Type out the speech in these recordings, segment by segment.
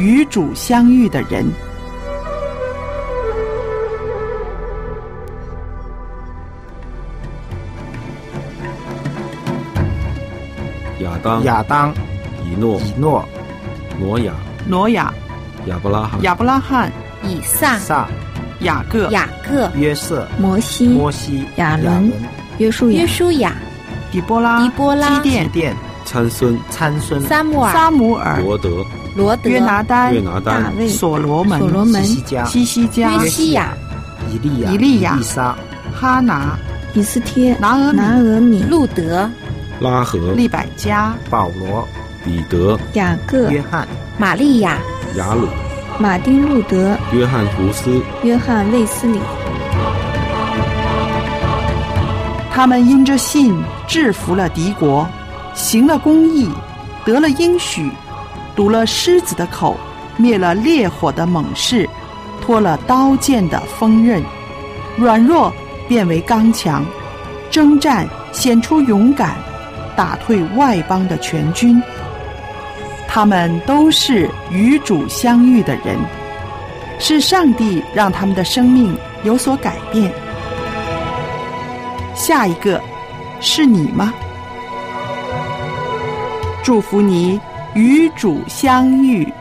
与主相遇的人。亚当、亚当、以诺、以诺、挪亚、挪亚、亚伯拉罕、亚伯拉罕、以撒、撒、雅各、雅各、约瑟、摩西、摩西、亚伦、约书亚约、书亚、底波拉、狄波拉基甸、殿、参孙、参孙、撒母耳、撒母耳、罗德、罗德、约拿丹、约拿丹、大卫、所罗门、所罗门、西加、西西加、约西亚、以利亚、以利亚以撒、哈拿、以斯帖、拿俄米拿俄米、路德、拉合、利百加、保罗、彼得、雅各、约翰、玛利亚、雅鲁、马丁路德、约翰胡斯、约翰卫斯理。他们因着信制服了敌国，行了公义，得了应许，堵了狮子的口，灭了烈火的猛士，脱了刀剑的锋刃，软弱变为刚强，征战显出勇敢，打退外邦的全军。他们都是与主相遇的人，是上帝让他们的生命有所改变。下一个是你吗？祝福你与主相遇。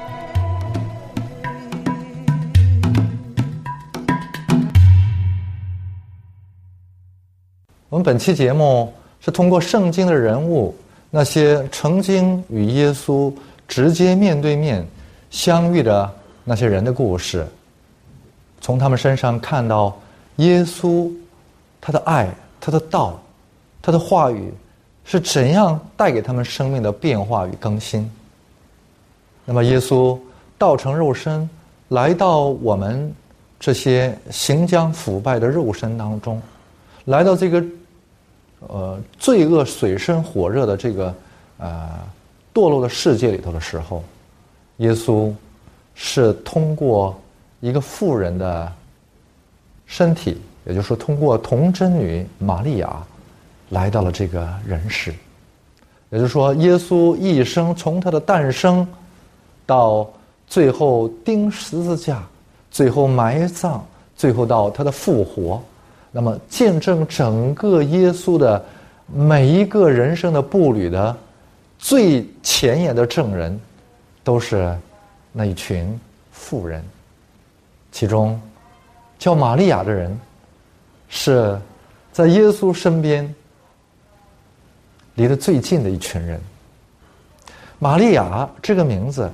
我们本期节目是通过圣经的人物，那些曾经与耶稣直接面对面相遇的那些人的故事，从他们身上看到耶稣他的爱、他的道、他的话语是怎样带给他们生命的变化与更新。那么，耶稣道成肉身，来到我们这些行将腐败的肉身当中，来到这个呃罪恶水深火热的这个呃堕落的世界里头的时候，耶稣是通过一个妇人的身体，也就是说，通过童贞女玛利亚来到了这个人世。也就是说，耶稣一生从他的诞生到最后钉十字架，最后埋葬，最后到他的复活，那么见证整个耶稣的每一个人生的步履的最前沿的证人，都是那一群妇人。其中叫玛利亚的人，是在耶稣身边离得最近的一群人。玛利亚这个名字，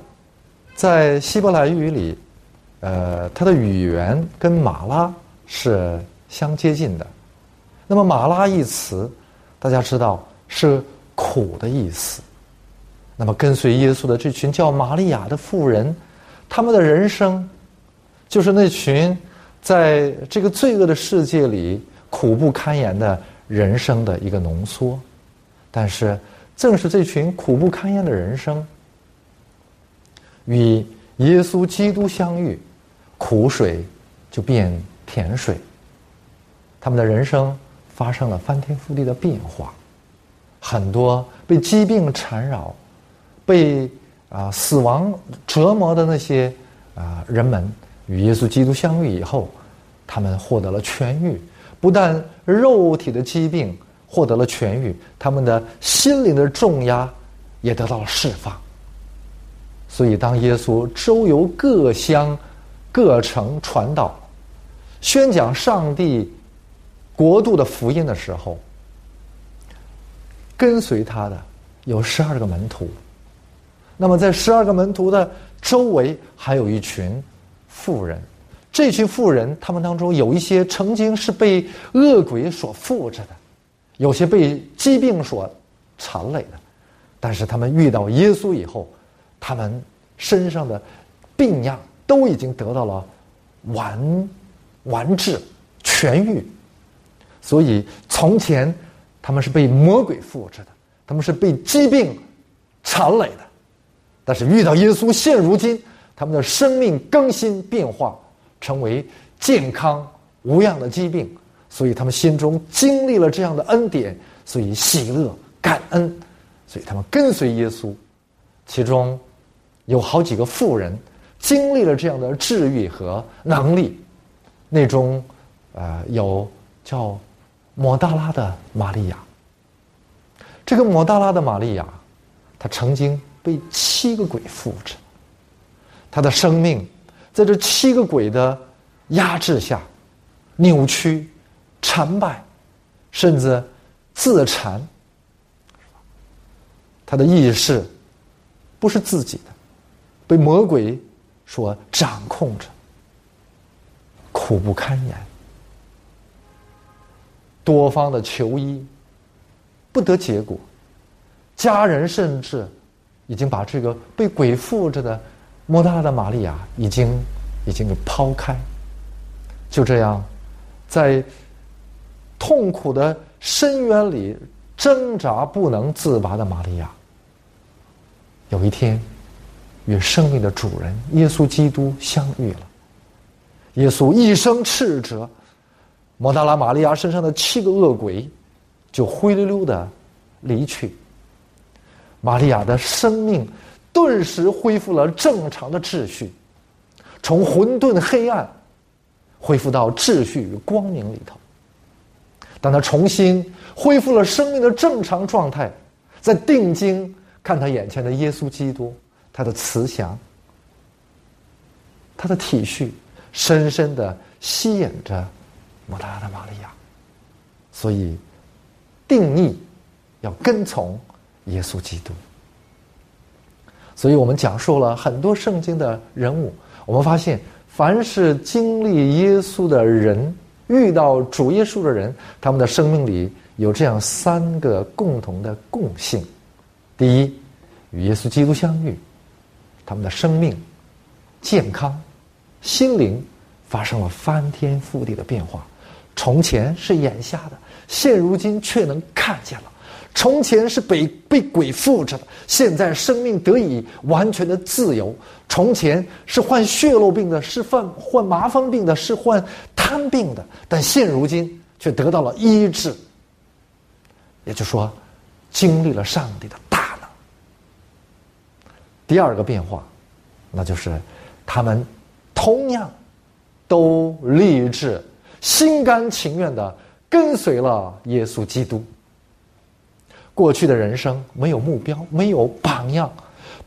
在希伯来语里，呃，它的语言跟马拉是相接近的。那么“马拉”一词，大家知道是苦的意思。那么跟随耶稣的这群叫玛利亚的妇人，他们的人生，就是那群在这个罪恶的世界里苦不堪言的人生的一个浓缩。但是，正是这群苦不堪言的人生，与耶稣基督相遇，苦水就变甜水。他们的人生发生了翻天覆地的变化，很多被疾病缠绕、被啊死亡折磨的那些啊人们，与耶稣基督相遇以后，他们获得了痊愈，不但肉体的疾病。获得了痊愈，他们的心灵的重压也得到了释放。所以，当耶稣周游各乡、各城传道、宣讲上帝国度的福音的时候，跟随他的有十二个门徒。那么，在十二个门徒的周围，还有一群富人。这群富人，他们当中有一些曾经是被恶鬼所附着的。有些被疾病所缠累的，但是他们遇到耶稣以后，他们身上的病样都已经得到了完完治、痊愈。所以从前他们是被魔鬼附着的，他们是被疾病缠累的，但是遇到耶稣，现如今他们的生命更新变化，成为健康无恙的疾病。所以他们心中经历了这样的恩典，所以喜乐感恩，所以他们跟随耶稣。其中有好几个妇人，经历了这样的治愈和能力，那种呃有叫抹大拉的玛利亚。这个抹大拉的玛利亚，她曾经被七个鬼附着，她的生命在这七个鬼的压制下扭曲、残败，甚至自残。他的意识不是自己的，被魔鬼所掌控着，苦不堪言。多方的求医不得结果，家人甚至已经把这个被鬼附着的莫大的玛利亚已经已经给抛开。就这样，在痛苦的深渊里挣扎不能自拔的玛利亚。有一天，与生命的主人耶稣基督相遇了。耶稣一声斥责，摩达拉玛利亚身上的七个恶鬼就灰溜溜的离去。玛利亚的生命顿时恢复了正常的秩序，从混沌黑暗恢复到秩序与光明里头。当他重新恢复了生命的正常状态，在定睛。看他眼前的耶稣基督，他的慈祥，他的体恤，深深的吸引着摩达拉的玛利亚，所以定义要跟从耶稣基督。所以我们讲述了很多圣经的人物，我们发现，凡是经历耶稣的人，遇到主耶稣的人，他们的生命里有这样三个共同的共性。第一，与耶稣基督相遇，他们的生命、健康、心灵发生了翻天覆地的变化。从前是眼瞎的，现如今却能看见了；从前是被被鬼附着的，现在生命得以完全的自由；从前是患血肉病的，是患患麻风病的，是患瘫病的，但现如今却得到了医治。也就是说，经历了上帝的。第二个变化，那就是他们同样都立志、心甘情愿的跟随了耶稣基督。过去的人生没有目标，没有榜样，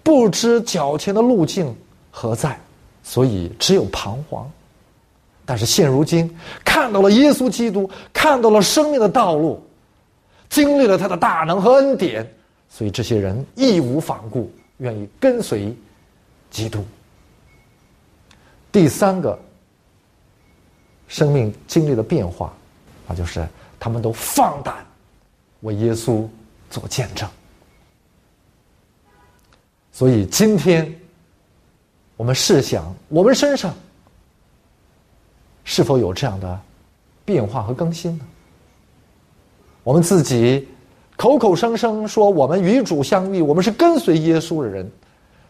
不知脚前的路径何在，所以只有彷徨。但是现如今看到了耶稣基督，看到了生命的道路，经历了他的大能和恩典，所以这些人义无反顾。愿意跟随基督。第三个生命经历的变化，那就是他们都放胆为耶稣做见证。所以今天，我们试想，我们身上是否有这样的变化和更新呢？我们自己。口口声声说我们与主相遇，我们是跟随耶稣的人，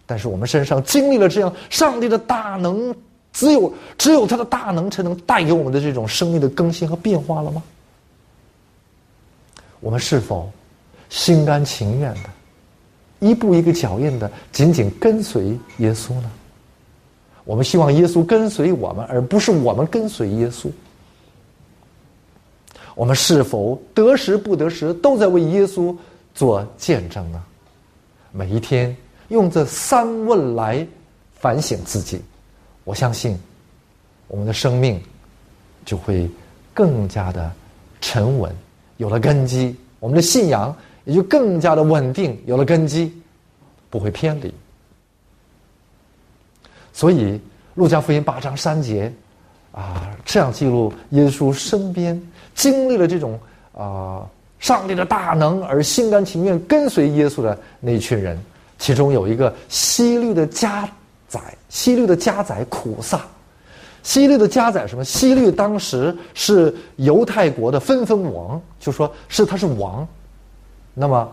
但是我们身上经历了这样上帝的大能，只有只有他的大能才能带给我们的这种生命的更新和变化了吗？我们是否心甘情愿的，一步一个脚印的紧紧跟随耶稣呢？我们希望耶稣跟随我们，而不是我们跟随耶稣。我们是否得时不得时都在为耶稣做见证呢？每一天用这三问来反省自己，我相信我们的生命就会更加的沉稳，有了根基，我们的信仰也就更加的稳定，有了根基，不会偏离。所以《路加福音》八章三节啊，这样记录耶稣身边。经历了这种啊，上帝的大能而心甘情愿跟随耶稣的那一群人，其中有一个西律的家宰，西律的家宰苦撒，西律的家宰什么？西律当时是犹太国的分封王，就说是他是王，那么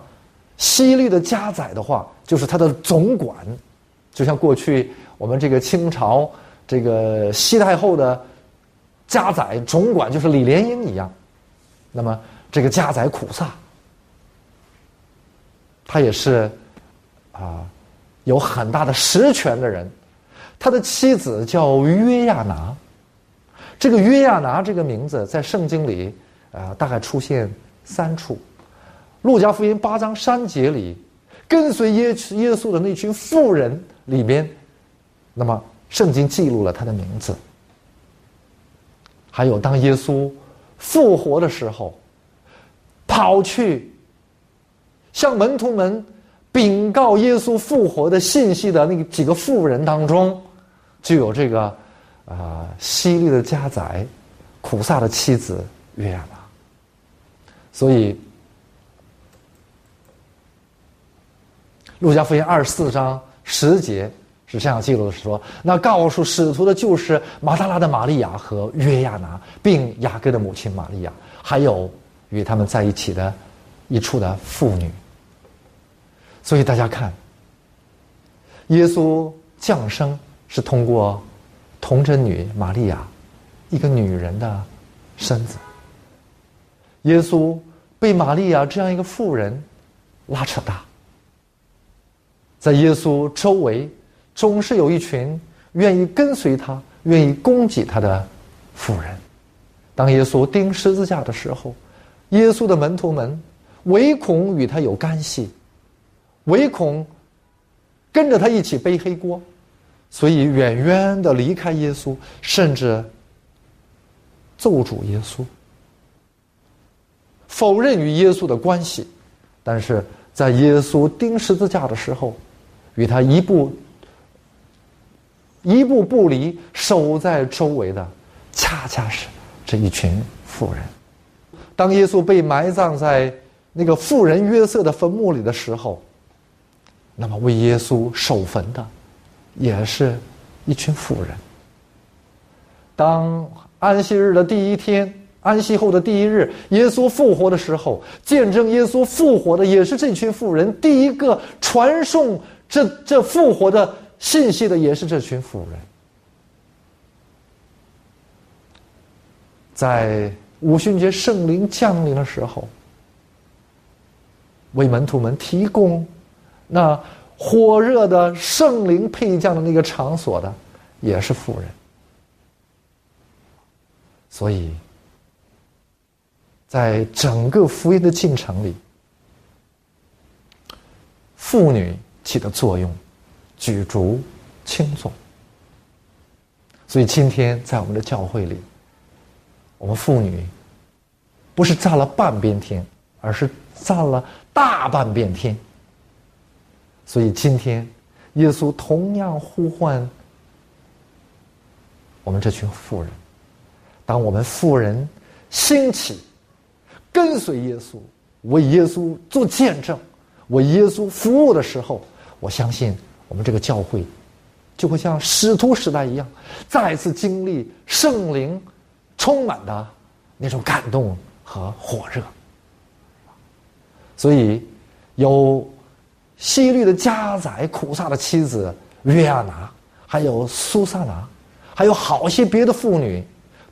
西律的家宰的话，就是他的总管，就像过去我们这个清朝这个西太后的。家宰总管就是李莲英一样，那么这个家宰苦萨，他也是啊有很大的实权的人，他的妻子叫约亚拿。这个约亚拿这个名字在圣经里啊、大概出现三处。路加福音八章三节里，跟随耶耶稣的那群妇人里边，那么圣经记录了他的名字。还有当耶稣复活的时候，跑去向门徒们禀告耶稣复活的信息的那几个妇人当中，就有这个啊、希律的家宰苦萨的妻子约亚拿。所以，路加福音二十四章十节是这样记录的说：“那告诉使徒的就是马大拉的玛利亚和约亚拿，并雅各的母亲玛利亚，还有与他们在一起的一处的妇女。”所以大家看，耶稣降生是通过童贞女玛利亚，一个女人的身子。耶稣被玛利亚这样一个妇人拉扯大，在耶稣周围总是有一群愿意跟随他、愿意供给他的妇人。当耶稣钉十字架的时候，耶稣的门徒们唯恐与他有干系，唯恐跟着他一起背黑锅，所以远远的离开耶稣，甚至咒诅耶稣。否认与耶稣的关系，但是在耶稣钉十字架的时候，与他一步一步不离，守在周围的，恰恰是这一群妇人。当耶稣被埋葬在那个妇人约瑟的坟墓里的时候，那么为耶稣守坟的，也是一群妇人。当安息日的第一天。安息后的第一日，耶稣复活的时候，见证耶稣复活的也是这群妇人。第一个传送这这复活的信息的也是这群妇人。在五旬节圣灵降临的时候，为门徒们提供那火热的圣灵配降的那个场所的，也是妇人。所以。在整个福音的进程里，妇女起的作用举足轻重。所以今天在我们的教会里，我们妇女不是占了半边天，而是占了大半边天。所以今天，耶稣同样呼唤我们这群妇人，当我们妇人兴起。跟随耶稣，为耶稣做见证，为耶稣服务的时候，我相信我们这个教会就会像使徒时代一样，再次经历圣灵充满的那种感动和火热。所以，有希律的家宰苦萨的妻子约亚拿，还有苏萨拿，还有好些别的妇女，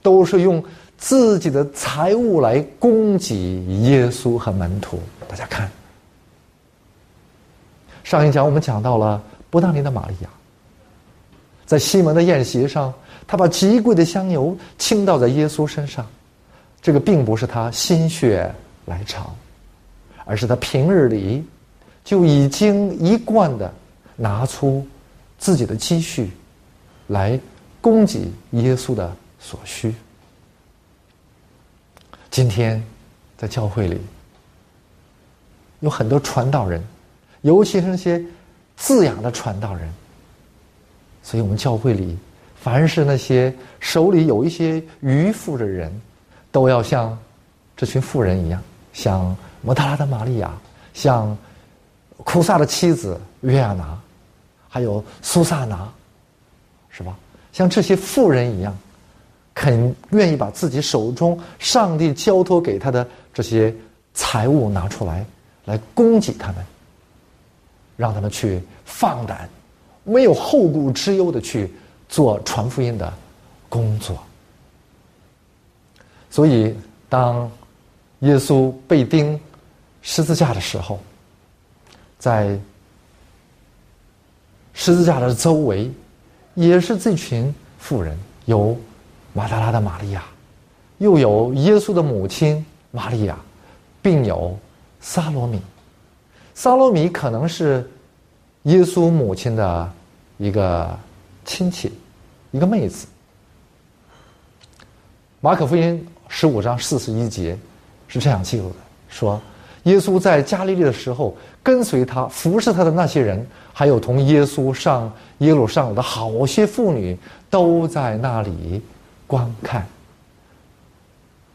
都是用。自己的财物来供给耶稣和门徒，大家看。上一讲我们讲到了伯大尼的玛利亚，在西门的宴席上，他把极贵的香油倾倒在耶稣身上，这个并不是他心血来潮，而是他平日里就已经一贯的拿出自己的积蓄来供给耶稣的所需。今天，在教会里，有很多传道人，尤其是那些滋养的传道人。所以我们教会里，凡是那些手里有一些余富的人，都要像这群富人一样，像摩达拉的玛利亚，像库萨的妻子约亚拿，还有苏萨拿，是吧？像这些富人一样。肯愿意把自己手中上帝交托给他的这些财物拿出来，来供给他们，让他们去放胆、没有后顾之忧的去做传福音的工作。所以，当耶稣被钉十字架的时候，在十字架的周围也是这群妇人，有马达拉的玛利亚，又有耶稣的母亲玛利亚，并有撒罗米。撒罗米可能是耶稣母亲的一个亲戚，一个妹子。马可福音十五章四十一节是这样记录的：说耶稣在加利利的时候，跟随他、服侍他的那些人，还有同耶稣上耶路撒冷的好些妇女，都在那里观看。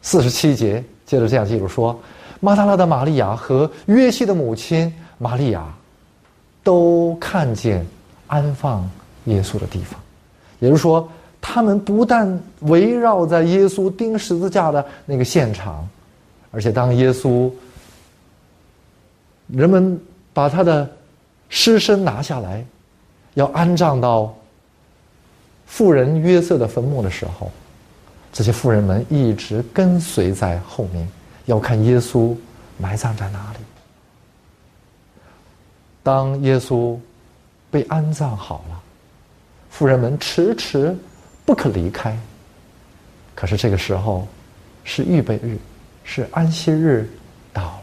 四十七节接着这样记录说。马塔拉的玛利亚和约西的母亲玛利亚，都看见安放耶稣的地方，也就是说，他们不但围绕在耶稣钉十字架的那个现场，而且当耶稣人们把他的尸身拿下来，要安葬到妇人约瑟的坟墓的时候，这些妇人们一直跟随在后面。要看耶稣埋葬在哪里。当耶稣被安葬好了，妇人们迟迟不可离开。可是这个时候是预备日，是安息日到了，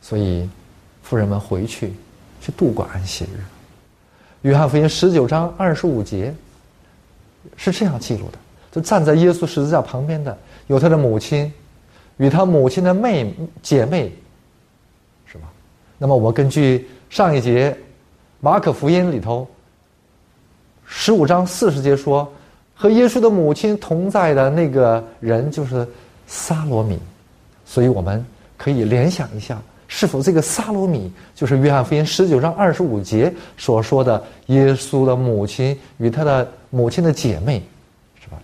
所以妇人们回去去度过安息日。约翰福音十九章二十五节是这样记录的。就站在耶稣十字架旁边的有他的母亲，与他母亲的妹姐妹，是吧？那么我们根据上一节马可福音里头十五章四十节说，和耶稣的母亲同在的那个人就是撒罗米，所以我们可以联想一下，是否这个撒罗米就是约翰福音十九章二十五节所说的耶稣的母亲与他的母亲的姐妹。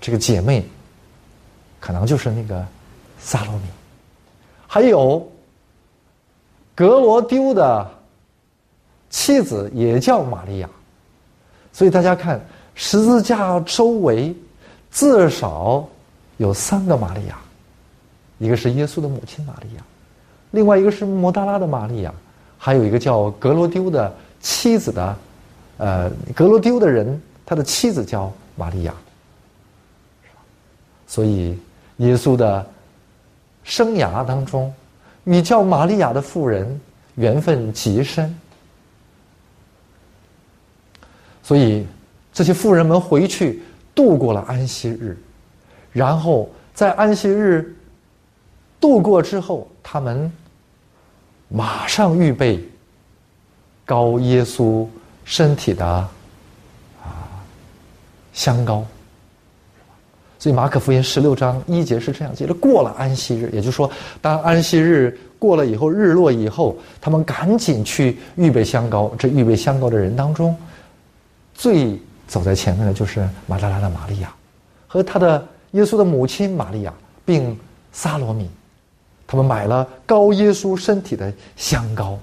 这个姐妹，可能就是那个萨罗米，还有格罗丢的妻子也叫玛利亚，所以大家看十字架周围至少有三个玛利亚，一个是耶稣的母亲玛利亚，另外一个是摩达拉的玛利亚，还有一个叫格罗丢的妻子的，呃，格罗丢的人他的妻子叫玛利亚。所以，耶稣的生涯当中，与叫玛利亚的妇人缘分极深。所以，这些妇人们回去度过了安息日，然后在安息日度过之后，他们马上预备膏耶稣身体的啊香膏。所以马可福音十六章一节是这样记的：过了安息日，也就是说，当安息日过了以后，日落以后，他们赶紧去预备香膏。这预备香膏的人当中，最走在前面的就是马达拉的玛利亚，和他的耶稣的母亲玛利亚，并撒罗米，他们买了膏耶稣身体的香膏。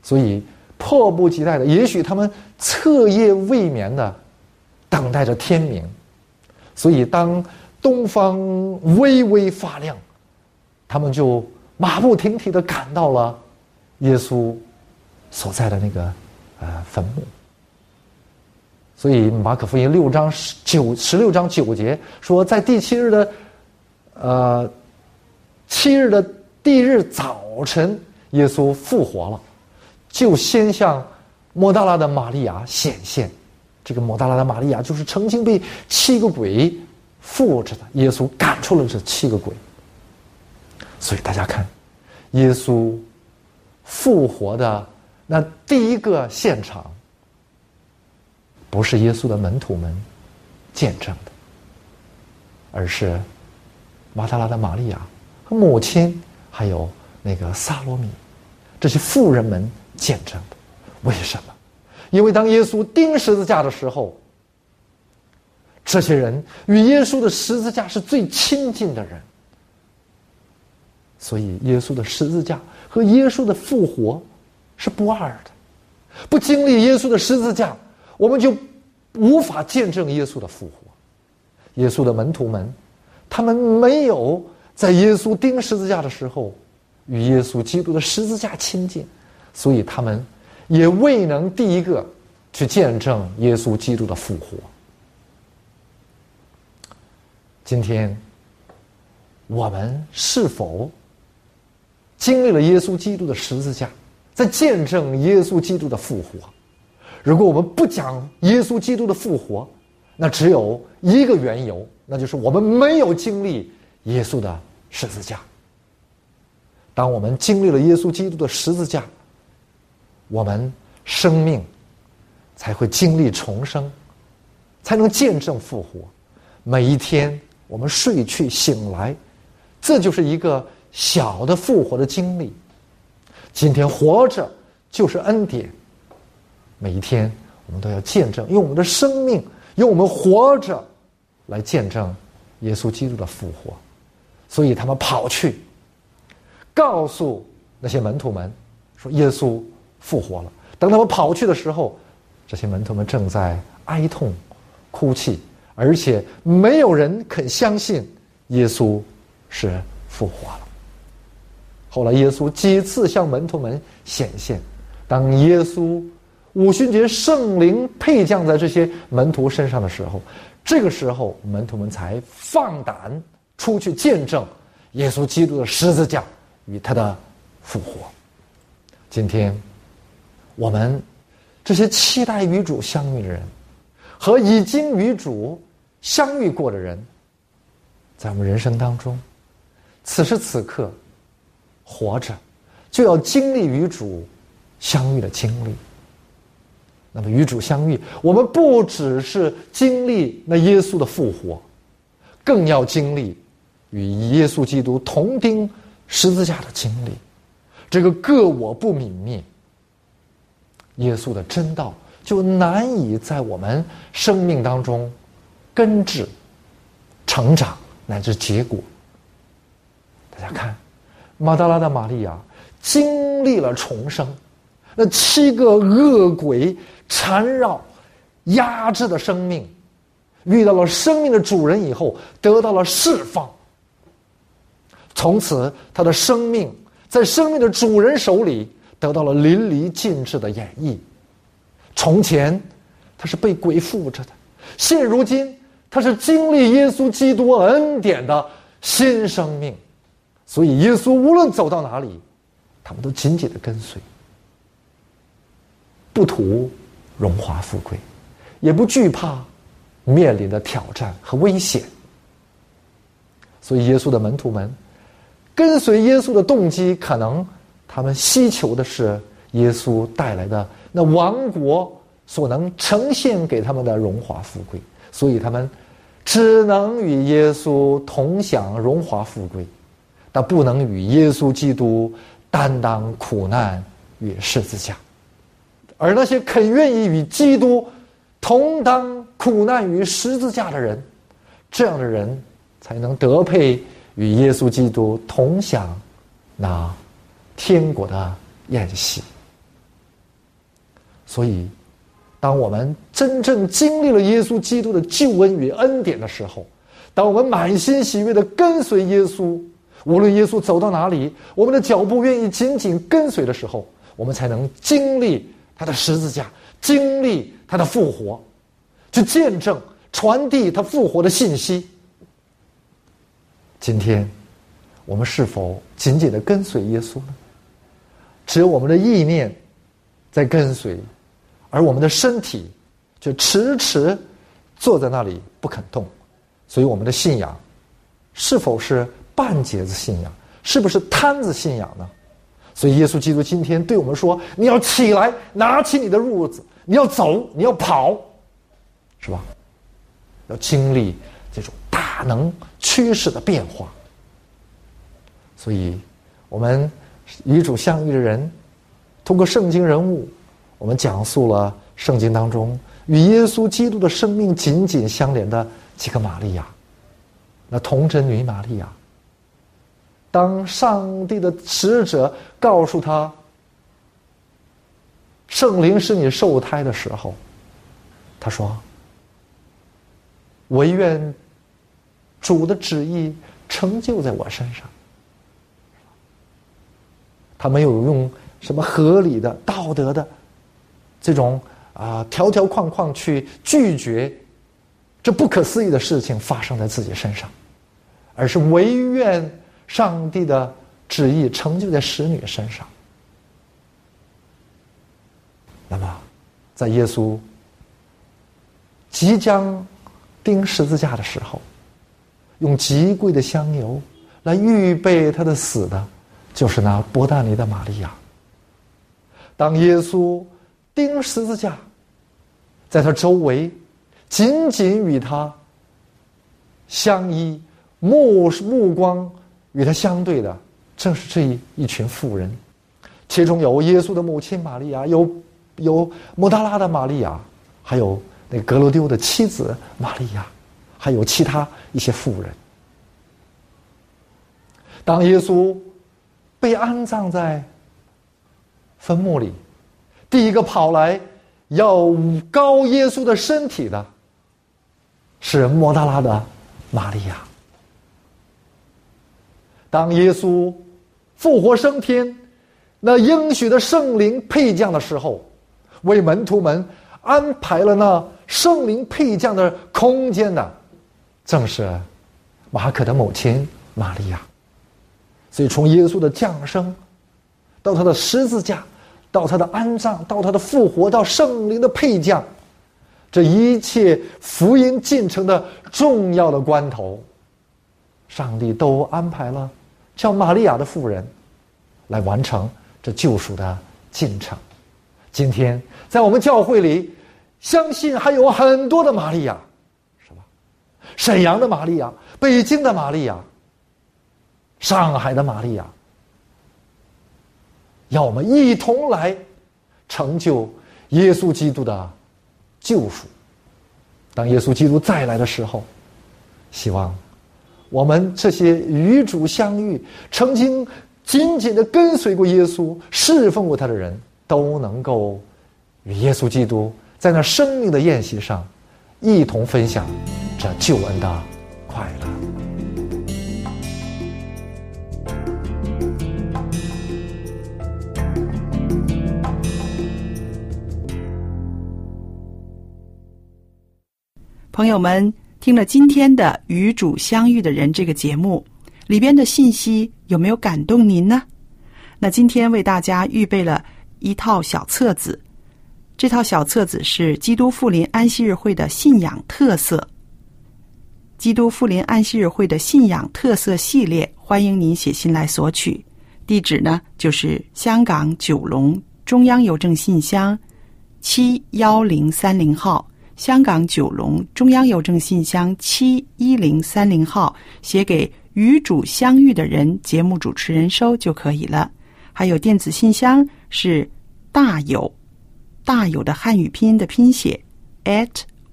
所以迫不及待的，也许他们彻夜未眠的等待着天明。所以，当东方微微发亮，他们就马不停蹄的赶到了耶稣所在的那个呃坟墓。所以，马可福音六章十九十六章九节说，在第七日的呃七日的第日早晨，耶稣复活了，就先向莫大拉的玛利亚显现。这个摩大拉的玛利亚就是曾经被七个鬼附着的，耶稣赶出了这七个鬼。所以大家看，耶稣复活的那第一个现场，不是耶稣的门徒们见证的，而是马达拉的玛利亚和母亲，还有那个萨罗米这些富人们见证的。为什么？因为当耶稣钉十字架的时候，这些人与耶稣的十字架是最亲近的人，所以耶稣的十字架和耶稣的复活是不二的。不经历耶稣的十字架，我们就无法见证耶稣的复活。耶稣的门徒们，他们没有在耶稣钉十字架的时候与耶稣基督的十字架亲近，所以他们。也未能第一个去见证耶稣基督的复活。今天，我们是否经历了耶稣基督的十字架，在见证耶稣基督的复活？如果我们不讲耶稣基督的复活，那只有一个缘由，那就是我们没有经历耶稣的十字架。当我们经历了耶稣基督的十字架，我们生命才会经历重生，才能见证复活。每一天。我们睡去醒来，这就是一个小的复活的经历。今天活着就是恩典。每一天我们都要见证，用我们的生命，用我们活着来见证耶稣基督的复活。所以他们跑去告诉那些门徒们说：“耶稣复活了。”等他们跑去的时候，这些门徒们正在哀痛、哭泣。而且没有人肯相信耶稣是复活了。后来耶稣几次向门徒们显现，当耶稣五旬节圣灵配降在这些门徒身上的时候，这个时候门徒们才放胆出去见证耶稣基督的十字架与他的复活。今天，我们这些期待与主相遇的人。和已经与主相遇过的人，在我们人生当中，此时此刻活着，就要经历与主相遇的经历。那么与主相遇，我们不只是经历那耶稣的复活，更要经历与耶稣基督同钉十字架的经历。这个个我不泯灭，耶稣的真道。就难以在我们生命当中根治、成长乃至结果。大家看，马达拉的玛利亚经历了重生，那七个恶鬼缠绕、压制的生命，遇到了生命的主人以后，得到了释放。从此，他的生命在生命的主人手里得到了淋漓尽致的演绎。从前，他是被鬼附着的；现如今，他是经历耶稣基督恩典的新生命。所以，耶稣无论走到哪里，他们都紧紧的跟随，不图荣华富贵，也不惧怕面临的挑战和危险。所以，耶稣的门徒们跟随耶稣的动机，可能他们希求的是耶稣带来的。那王国所能呈现给他们的荣华富贵，所以他们只能与耶稣同享荣华富贵，但不能与耶稣基督担当苦难与十字架。而那些肯愿意与基督同当苦难与十字架的人，这样的人才能得配与耶稣基督同享那天国的宴席。所以，当我们真正经历了耶稣基督的救恩与恩典的时候，当我们满心喜悦的跟随耶稣，无论耶稣走到哪里，我们的脚步愿意紧紧跟随的时候，我们才能经历他的十字架，经历他的复活，去见证、传递他复活的信息。今天，我们是否紧紧的跟随耶稣呢？只有我们的意念在跟随。而我们的身体却迟迟坐在那里不肯动，所以我们的信仰是否是半截子信仰？是不是摊子信仰呢？所以耶稣基督今天对我们说：“你要起来，拿起你的褥子，你要走，你要跑，是吧？要经历这种大能趋势的变化。”所以，我们与主相遇的人，通过圣经人物。我们讲述了圣经当中与耶稣基督的生命紧紧相连的几个玛利亚，那童贞女玛利亚。当上帝的使者告诉他圣灵使你受胎的时候，他说：“唯愿主的旨意成就在我身上。”他没有用什么合理的、道德的。这种啊条条框框去拒绝这不可思议的事情发生在自己身上，而是唯愿上帝的旨意成就在使女身上。那么，在耶稣即将钉十字架的时候，用极贵的香油来预备他的死的，就是那伯大尼的玛利亚。当耶稣钉十字架，在他周围紧紧与他相依、目目光与他相对的，正是这一一群妇人，其中有耶稣的母亲玛利亚，有有摩达拉的玛利亚，还有那格罗丢的妻子玛利亚，还有其他一些妇人。当耶稣被安葬在坟墓里，第一个跑来要高耶稣的身体的，是莫大拉的玛利亚。当耶稣复活升天，那应许的圣灵配将的时候，为门徒们安排了那圣灵配将的空间的，正是马可的母亲玛利亚。所以，从耶稣的降生，到他的十字架，到他的安葬，到他的复活，到圣灵的配降，这一切福音进程的重要的关头，上帝都安排了叫玛利亚的妇人来完成这救赎的进程。今天，在我们教会里，相信还有很多的玛利亚，是吧？沈阳的玛利亚，北京的玛利亚。上海的玛利亚，要我们一同来成就耶稣基督的救赎。当耶稣基督再来的时候，希望我们这些与主相遇、曾经紧紧的跟随过耶稣、侍奉过他的人，都能够与耶稣基督在那生命的宴席上一同分享这救恩的快乐。朋友们，听了今天的《与主相遇的人》这个节目，里边的信息有没有感动您呢？那今天为大家预备了一套小册子，这套小册子是基督复临安息日会的信仰特色。基督复临安息日会的信仰特色系列，欢迎您写信来索取。地址呢，就是香港九龙中央邮政信箱七幺零三零号。香港九龙中央邮政信箱七一零三零号，写给与主相遇的人，节目主持人收就可以了。还有电子信箱是大有大有的汉语拼音的拼写 at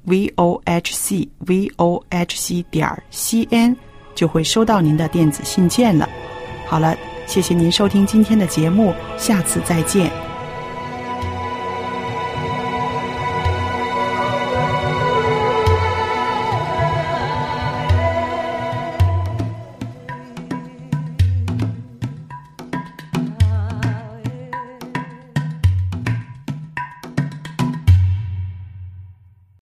v o h c v o h c 点 c n，就会收到您的电子信件了。好了，谢谢您收听今天的节目，下次再见。